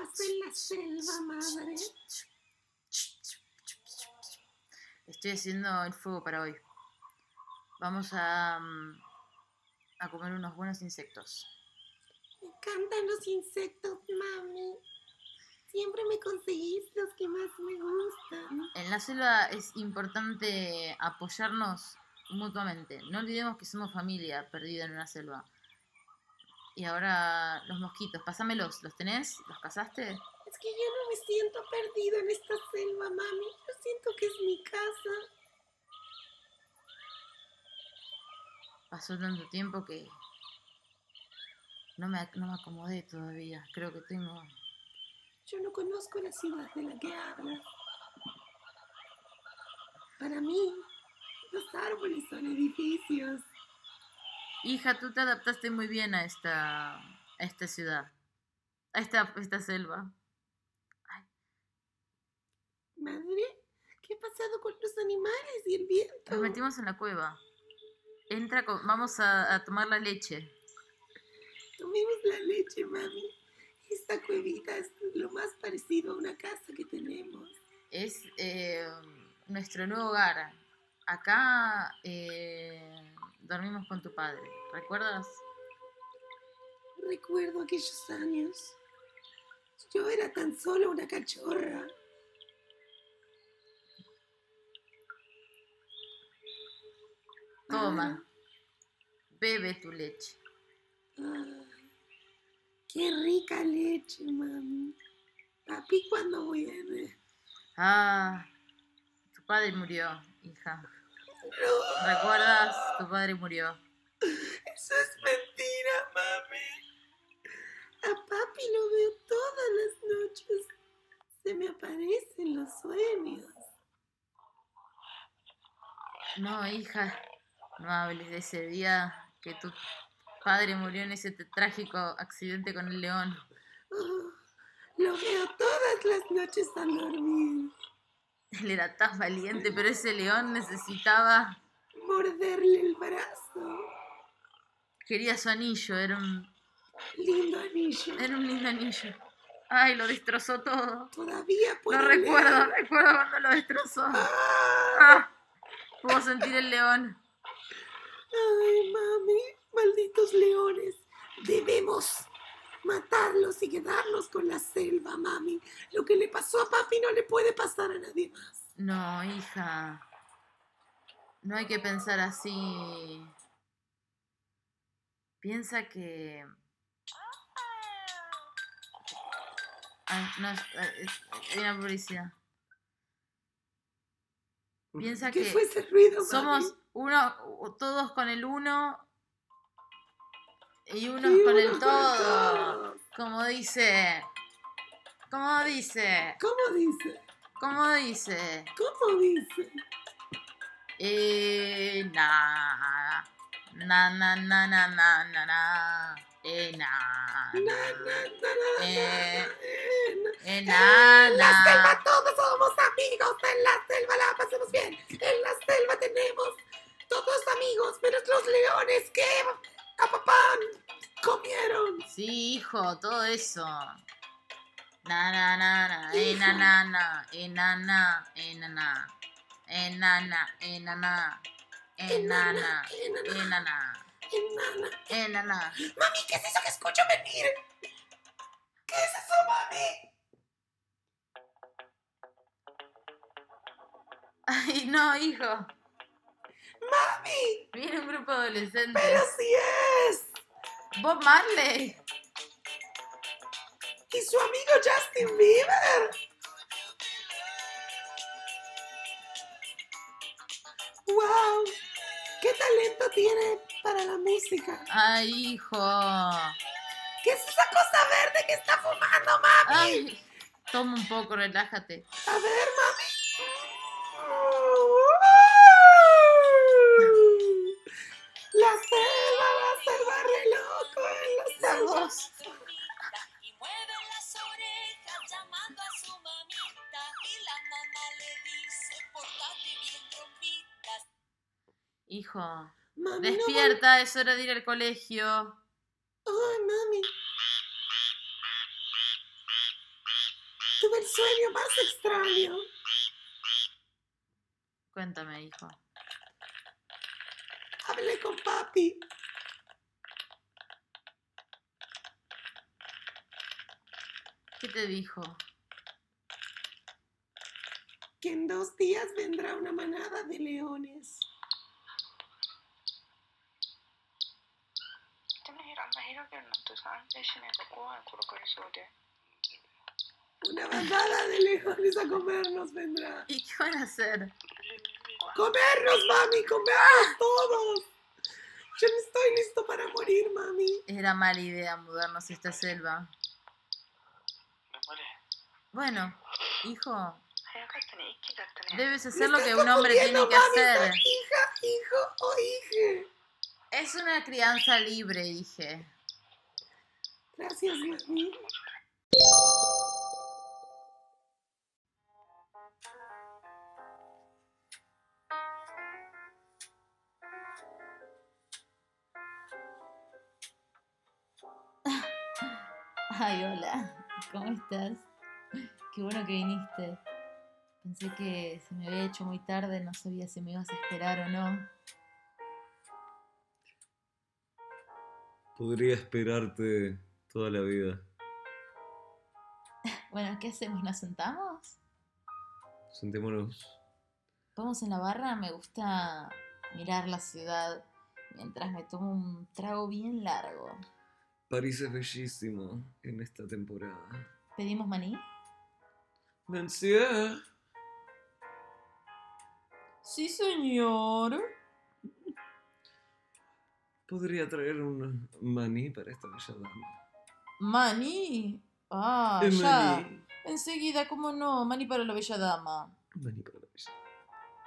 en la selva, madre? Estoy haciendo el fuego para hoy. Vamos a, mm, a comer unos buenos insectos. Me encantan los insectos, mami. Siempre me conseguís los que más me gustan. En la selva es importante apoyarnos mutuamente. No olvidemos que somos familia perdida en una selva. Y ahora los mosquitos, pásamelos. ¿Los tenés? ¿Los cazaste? Es que yo no me siento perdido en esta selva, mami. Yo siento que es mi casa. Pasó tanto tiempo que no me, no me acomodé todavía. Creo que tengo... Yo no conozco la ciudad de la que hablas. Para mí, los árboles son edificios. Hija, tú te adaptaste muy bien a esta, a esta ciudad, a esta, a esta selva. Madre, ¿qué ha pasado con los animales y el viento? Nos metimos en la cueva. Entra, con- vamos a, a tomar la leche. Tomemos la leche, mami. Esta cuevita es lo más parecido a una casa que tenemos. Es eh, nuestro nuevo hogar. Acá eh, dormimos con tu padre. ¿Recuerdas? Recuerdo aquellos años. Yo era tan solo una cachorra. Toma. Bebe tu leche. Ay, qué rica leche, mami. Papi, ¿cuándo viene? Ah, tu padre murió, hija. No, ¿Recuerdas? Tu padre murió. eso es mentira, mami. A papi lo veo todas las noches. Se me aparecen los sueños. No, hija, no hables de ese día que tu padre murió en ese trágico accidente con el león. Oh, lo veo todas las noches al dormir. Él era tan valiente, pero ese león necesitaba, Morderle el brazo. quería su anillo, era un, Lindo anillo. era un lindo anillo. Ay, lo destrozó todo. Todavía puedo No recuerdo, leer. recuerdo cuando lo destrozó. Ah, Ah, puedo sentir el león. Ay, mami, malditos leones. Debemos matarlos y quedarnos con la selva, mami. Lo que le pasó a papi no le puede pasar a nadie más. No, hija. No hay que pensar así. Piensa que. Ay, no, es, es- hay una publicidad. Piensa ¿Qué que fue ese ruido, mami? Somos uno, todos con el uno y unos Y con el todo. todos. Como dice. Como dice. ¿Cómo dice? Como dice. ¿Cómo dice? Eh, na. Na, na, na, na, na, na, na. Eh, na. Na, na, na, na, na, Eh, eh, na. Eh, En la selva todos somos amigos, en la selva la pasamos bien. En la selva tenemos todos amigos, menos los leones que a papá comieron. Sí, hijo, todo eso. Na, na, na, na. Eh, na, na, na. Eh, na, na. Eh, na, na. Eh, na, na. Eh, na, na. Eh, na, na. Eh, na, na. Enana. Eh, na, na. Mami, ¿qué es eso que escucho venir? ¿Qué es eso, mami? Ay, no, hijo. Mami, Viene un grupo de adolescentes. pero sí es. Bob Marley. Y su amigo Justin Bieber. ¡Wow! ¿Qué talento tiene para la música? Ay, hijo. ¿Qué es esa cosa verde que está fumando, mami? Ay, toma un poco, relájate. A ver, mami. Hijo. Mami, no Despierta, es hora de ir al colegio. Ay, mami. sueño más extraño. Cuéntame, hijo. Hablé con papi. ¿Qué te dijo? Que en dos días vendrá una manada de leones. Una bandada de leones a comernos vendrá. ¿Y qué van a hacer? ¡Comernos, mami! ¡Comernos todos! Yo no estoy listo para morir, mami. Era mala idea mudarnos a esta selva. Bueno, hijo, Debes hacer lo que un hombre tiene que hacer. Hija, hijo o hije. Es una crianza libre, dije. Gracias, mami. Ay, hola, ¿cómo estás? Qué bueno que viniste. Pensé que se me había hecho muy tarde, no sabía si me ibas a esperar o no. Podría esperarte toda la vida. Bueno, ¿qué hacemos? ¿Nos sentamos? Sentémonos. Vamos en la barra, me gusta mirar la ciudad mientras me tomo un trago bien largo. París es bellísimo en esta temporada. ¿Pedimos maní? Monsieur. Sí, señor. Podría traer un maní para esta bella dama. ¿Maní? Ah, ya. maní. Enseguida, ¿cómo no? Maní para la bella dama. Maní para la bella.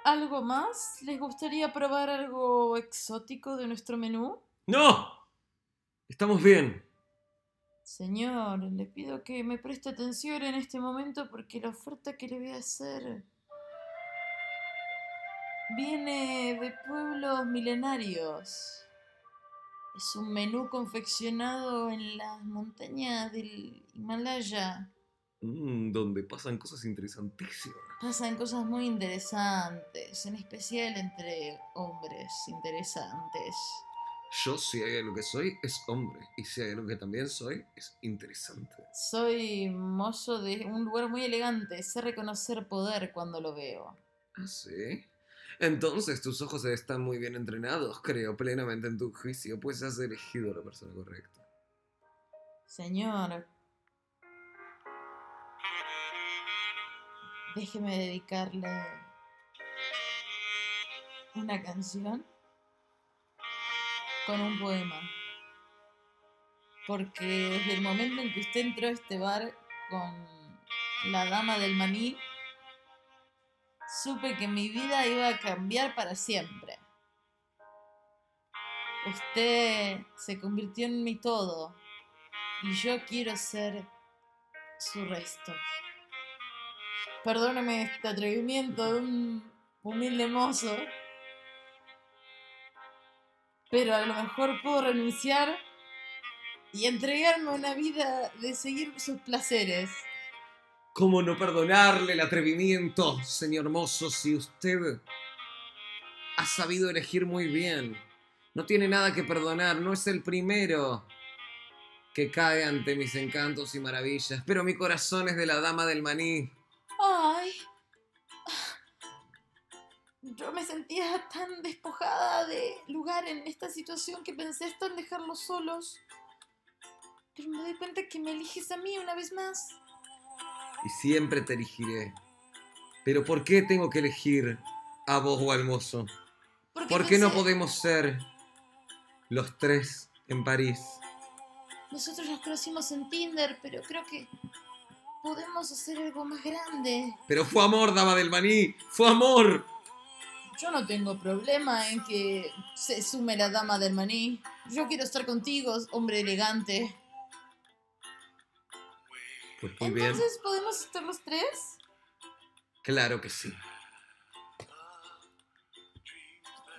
¿Algo más? ¿Les gustaría probar algo exótico de nuestro menú? ¡No! Estamos bien. Señor, le pido que me preste atención en este momento porque la oferta que le voy a hacer viene de pueblos milenarios. Es un menú confeccionado en las montañas del Himalaya. Mm, donde pasan cosas interesantísimas. Pasan cosas muy interesantes, en especial entre hombres interesantes. Yo, si hay algo que soy, es hombre. Y si hay algo que también soy, es interesante. Soy mozo de un lugar muy elegante, sé reconocer poder cuando lo veo. ¿Ah, sí? Entonces tus ojos están muy bien entrenados. Creo plenamente en tu juicio, pues has elegido a la persona correcta. Señor, déjeme dedicarle una canción con un poema. Porque desde el momento en que usted entró a este bar con la dama del maní, supe que mi vida iba a cambiar para siempre. Usted se convirtió en mi todo y yo quiero ser su resto. Perdóname este atrevimiento de un humilde mozo, pero a lo mejor puedo renunciar y entregarme a una vida de seguir sus placeres. ¿Cómo no perdonarle el atrevimiento, señor mozo, si usted ha sabido elegir muy bien? No tiene nada que perdonar, no es el primero que cae ante mis encantos y maravillas, pero mi corazón es de la dama del maní. Ay, yo me sentía tan despojada de lugar en esta situación que pensé hasta en dejarlos solos. Pero me doy cuenta que me eliges a mí una vez más. Y siempre te elegiré. Pero ¿por qué tengo que elegir a vos o al mozo? ¿Por qué no podemos ser los tres en París? Nosotros nos conocimos en Tinder, pero creo que podemos hacer algo más grande. Pero fue amor, dama del maní, fue amor. Yo no tengo problema en que se sume la dama del maní. Yo quiero estar contigo, hombre elegante. Pues Entonces, ¿podemos estar los tres? Claro que sí.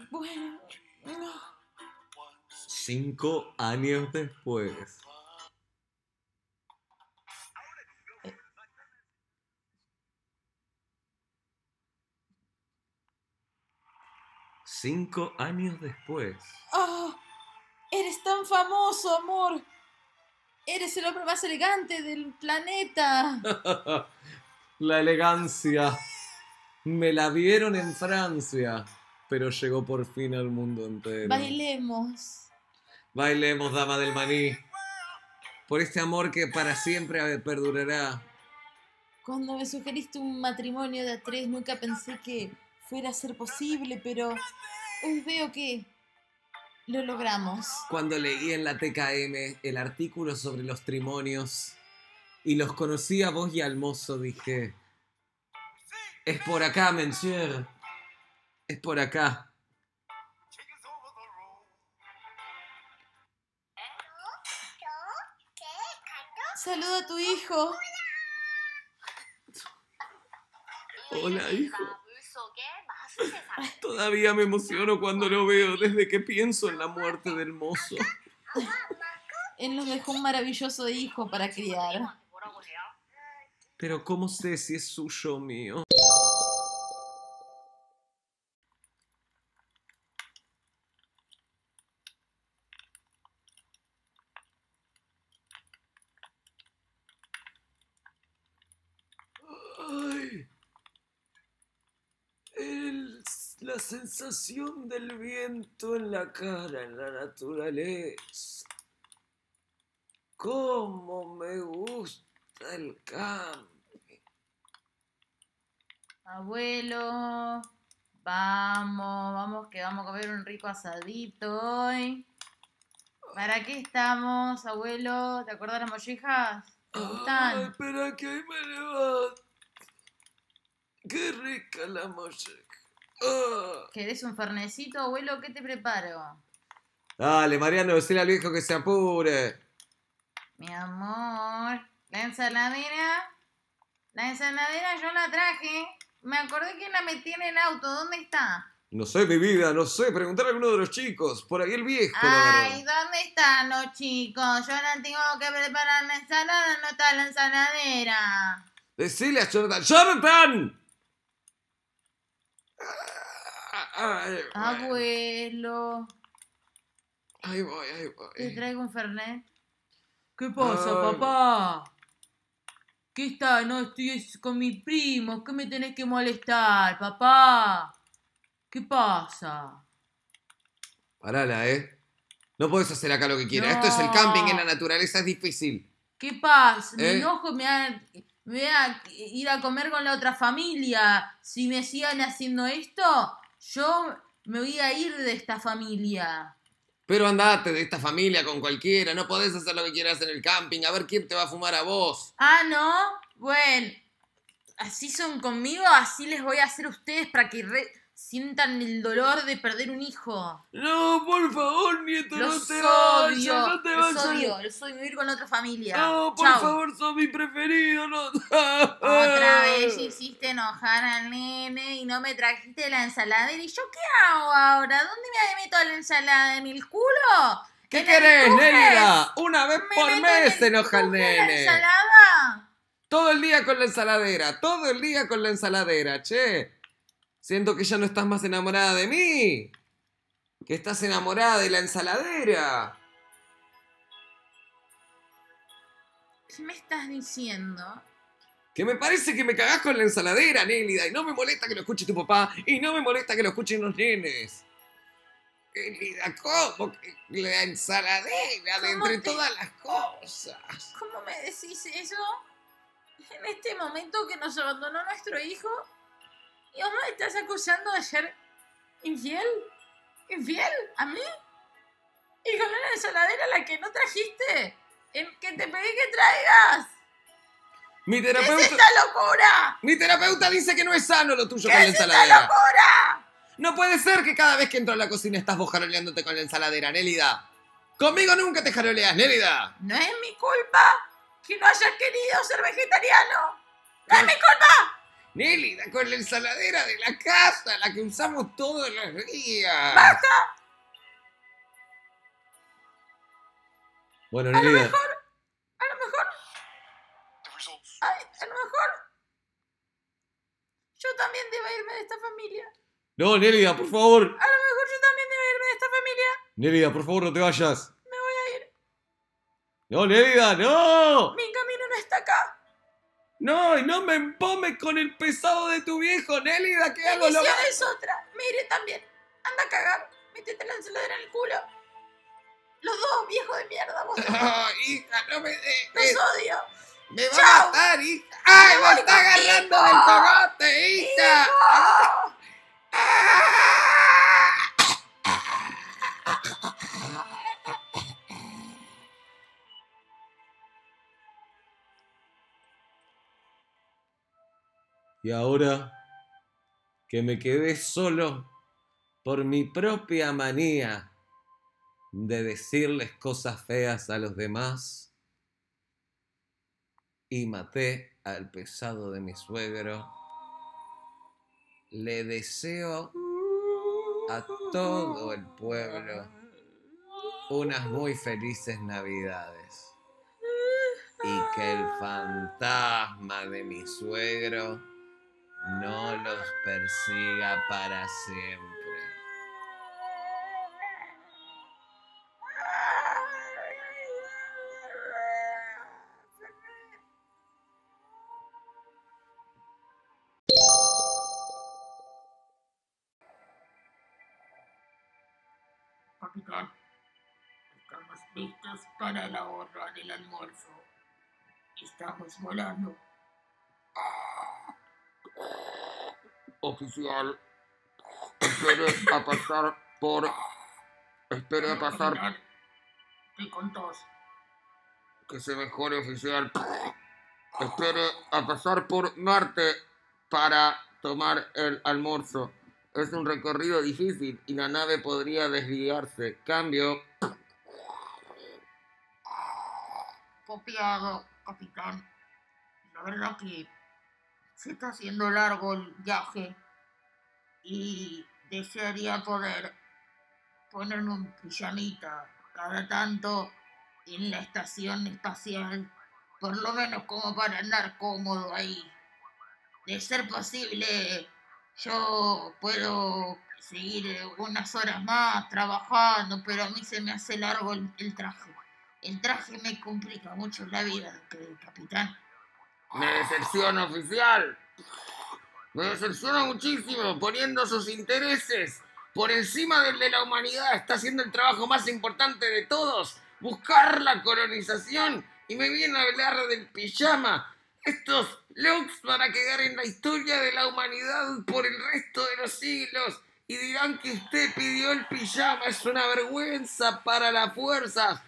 Bueno, no. Cinco años después. Cinco años después. ¡Oh! ¡Eres tan famoso, amor! Eres el hombre más elegante del planeta. la elegancia. Me la vieron en Francia, pero llegó por fin al mundo entero. Bailemos. Bailemos, dama del maní. Por este amor que para siempre perdurará. Cuando me sugeriste un matrimonio de a tres, nunca pensé que fuera a ser posible, pero hoy veo que lo logramos. Cuando leí en la TKM el artículo sobre los trimonios y los conocí a vos y al mozo, dije, es por acá, monsieur. Es por acá. Saluda a tu hijo. Hola, hijo. Todavía me emociono cuando lo veo desde que pienso en la muerte del mozo. Él nos dejó un maravilloso hijo para criar. Pero ¿cómo sé si es suyo o mío? Ay. El- la sensación del viento en la cara, en la naturaleza. Cómo me gusta el campo. Abuelo, vamos, vamos que vamos a comer un rico asadito hoy. ¿Para qué estamos, abuelo? ¿Te acuerdas las mollejas? ¿Te Ay, gustan? espera que ahí me levanto. Qué rica la molleja. ¿Querés un fernecito, abuelo? ¿Qué te preparo? Dale, Mariano, decile al viejo que se apure. Mi amor, la ensaladera. La ensaladera yo la traje. Me acordé que la metí en el auto. ¿Dónde está? No sé, mi vida, no sé. Preguntar a alguno de los chicos. Por ahí el viejo, Ay. ¿dónde están los chicos? Yo la tengo que preparar la ensalada, no está la ensaladera. Decile a Jonathan. ¡Jonathan! Ay. Abuelo, Ahí voy, ahí ¿te voy. traigo un fernet? ¿Qué pasa, papá? ¿Qué está? No estoy con mis primos. ¿Qué me tenés que molestar, papá? ¿Qué pasa? Parala, ¿eh? No puedes hacer acá lo que quieras. No. Esto es el camping en la naturaleza, es difícil. ¿Qué pasa? Me ¿Eh? enojo, me voy, a, me voy a ir a comer con la otra familia. Si me sigan haciendo esto, yo me voy a ir de esta familia. Pero andate de esta familia con cualquiera. No podés hacer lo que quieras en el camping. A ver quién te va a fumar a vos. Ah, ¿no? Bueno, así son conmigo, así les voy a hacer a ustedes para que re- sientan el dolor de perder un hijo. No, por favor, nieto, Los no te odio, vayas. No te los vayas. odio, los odio vivir con otra familia. No, por Chau. favor, sos mi preferido. No. Otra vez hiciste enojar al nene y no me trajiste la ensalada. ¿Y yo qué hago ahora? ¿Dónde me meto la ensalada? ¿En el culo? ¿Qué ¿En el querés? Nélida? Una vez ¿Me por mes se enoja el tujes la nene. ensalada? Todo el día con la ensaladera. Todo el día con la ensaladera, che. Siento que ya no estás más enamorada de mí. Que estás enamorada de la ensaladera. ¿Qué me estás diciendo? Que me parece que me cagás con la ensaladera, Nélida. Y no me molesta que lo escuche tu papá. Y no me molesta que lo escuchen los nenes. Nélida, ¿cómo la ensaladera de ¿Cómo entre te- todas las cosas? ¿Cómo me decís eso? En este momento que nos abandonó nuestro hijo, ¿y vos me estás acusando de ser infiel? ¿Infiel? ¿A mí? ¿Y con una ensaladera la que no trajiste? ¿En que te pedí que traigas? Mi ¿Qué es terapeuta, esta locura? mi terapeuta dice que no es sano lo tuyo ¿Qué con la es esta ensaladera. locura? No puede ser que cada vez que entro a la cocina estás vos jaroleándote con la ensaladera, Nélida. Conmigo nunca te jaroleas, Nélida. No es mi culpa que no hayas querido ser vegetariano. No es mi culpa. Nélida, con la ensaladera de la casa, la que usamos todos los días. ¡Basta! Bueno, A lo mejor, a lo mejor, ay, a lo mejor, yo también debo irme de esta familia. No, Nélida, por favor. A lo Nélida, por favor, no te vayas. Me voy a ir. No, Nélida, no. Mi camino no está acá. No, y no me empomes con el pesado de tu viejo, Nélida, que Mi hago lo es otra. Me iré también. Anda a cagar. Métete la ensaladera en el culo. Los dos, viejo de mierda, vos. No, hija, no me dejes. Los odio. Me va Chao. a matar, hija. ¡Ay, Me me está agarrando contigo. del cogote, hija! Y ahora que me quedé solo por mi propia manía de decirles cosas feas a los demás, y maté al pesado de mi suegro, le deseo a todo el pueblo unas muy felices navidades. Y que el fantasma de mi suegro no los persiga para siempre. Capitán, estamos listos para la hora del almuerzo. Estamos volando. Oficial, espere a pasar por... Espere a pasar Estoy con tos. que se mejore oficial. Espere a pasar por Marte para tomar el almuerzo. Es un recorrido difícil y la nave podría desviarse. Cambio. Copiado, capitán. La verdad que se está haciendo largo el viaje y desearía poder ponerme un pijamita cada tanto en la estación espacial, por lo menos como para andar cómodo ahí. De ser posible, yo puedo seguir unas horas más trabajando, pero a mí se me hace largo el, el traje. El traje me complica mucho la vida, capitán. Me decepciona, oficial. Me decepciona muchísimo poniendo sus intereses por encima del de la humanidad. Está haciendo el trabajo más importante de todos. Buscar la colonización. Y me viene a hablar del pijama. Estos looks van a quedar en la historia de la humanidad por el resto de los siglos. Y dirán que usted pidió el pijama. Es una vergüenza para las fuerzas.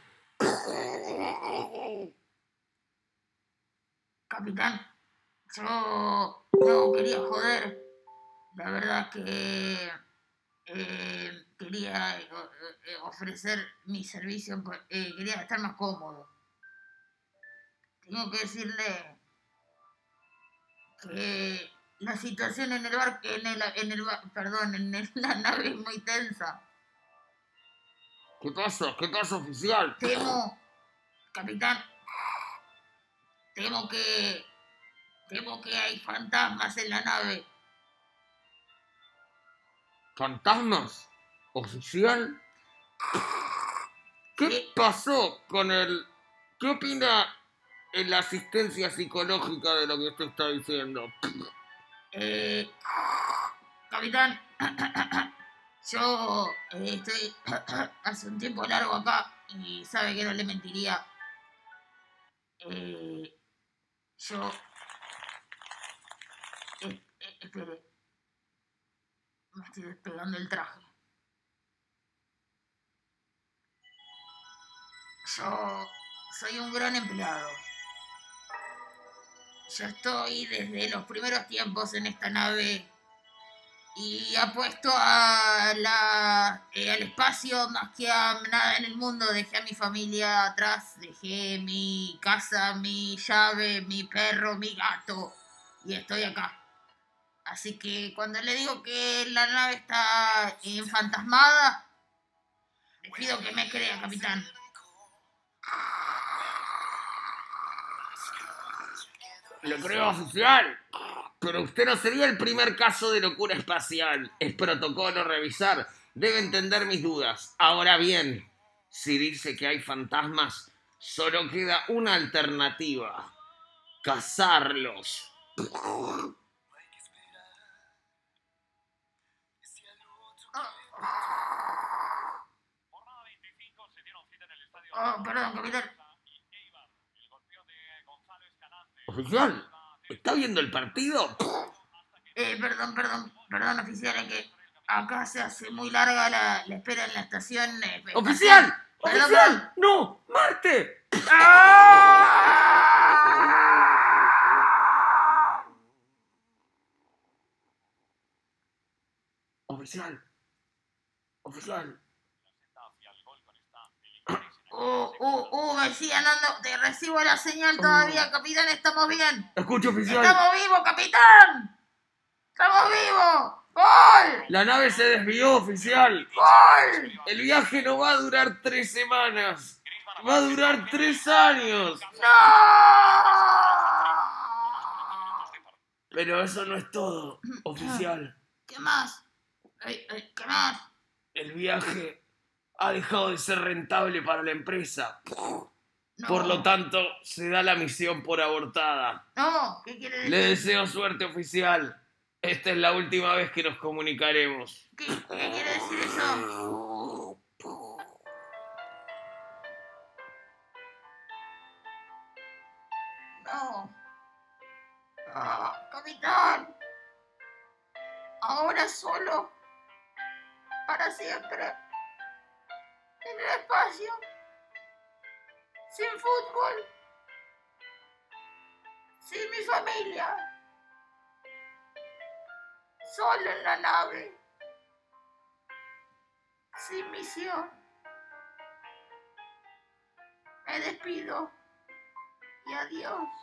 Capitán, yo no quería joder. La verdad que eh, quería eh, ofrecer mi servicio, por- eh, quería estar más cómodo. Tengo que decirle que la situación en el bar, en el, en el perdón, en la nave es muy tensa. ¿Qué pasa? ¿Qué pasa, oficial? Temo, capitán, temo que, temo que hay fantasmas en la nave. ¿Fantasmas? ¿Oficial? ¿Qué Sí. pasó con el... ¿Qué opina en la asistencia psicológica de lo que usted está diciendo? Eh, capitán, yo eh, estoy hace un tiempo largo acá y sabe que no le mentiría. Eh, yo... eh, eh, espere. Me estoy despegando el traje. Yo soy un gran empleado. Yo estoy desde los primeros tiempos en esta nave y apuesto a la, eh, al espacio más que a nada en el mundo. Dejé a mi familia atrás, dejé mi casa, mi llave, mi perro, mi gato y estoy acá. Así que cuando le digo que la nave está enfantasmada, le pido que me crea, capitán. Le creo, oficial. Pero usted no sería el primer caso de locura espacial. Es protocolo revisar. debe entender mis dudas. Ahora bien, si dice que hay fantasmas, solo queda una alternativa. Cazarlos. Oh, perdón, capitán. Oficial, ¿está viendo el partido? Eh, perdón, perdón, perdón, oficial, es que acá se hace muy larga la, la espera en la estación. eh, ¡Oficial! Perdón, ¡Oficial! ¡No! ¡Marte! Oficial. Oficial. Uh, uh, uh, me sigue andando. Te recibo la señal todavía, capitán. Estamos bien. Escuche, oficial. Estamos vivos, capitán. Estamos vivos. ¡Gol! La nave se desvió, oficial. ¡Gol! El viaje no va a durar tres semanas. Va a durar tres años. ¡No! Pero eso no es todo, oficial. ¿Qué más? ¿Qué más? El viaje ha dejado de ser rentable para la empresa. No. Por lo tanto, se da la misión por abortada. No, ¿qué quiere decir? Le deseo suerte, oficial. Esta es la última vez que nos comunicaremos. ¿Qué, qué quiere decir eso? No. Ah, capitán. Ahora solo. Para siempre. En el espacio. Sin fútbol. Sin mi familia. Solo en la nave. Sin misión. Me despido. Y adiós.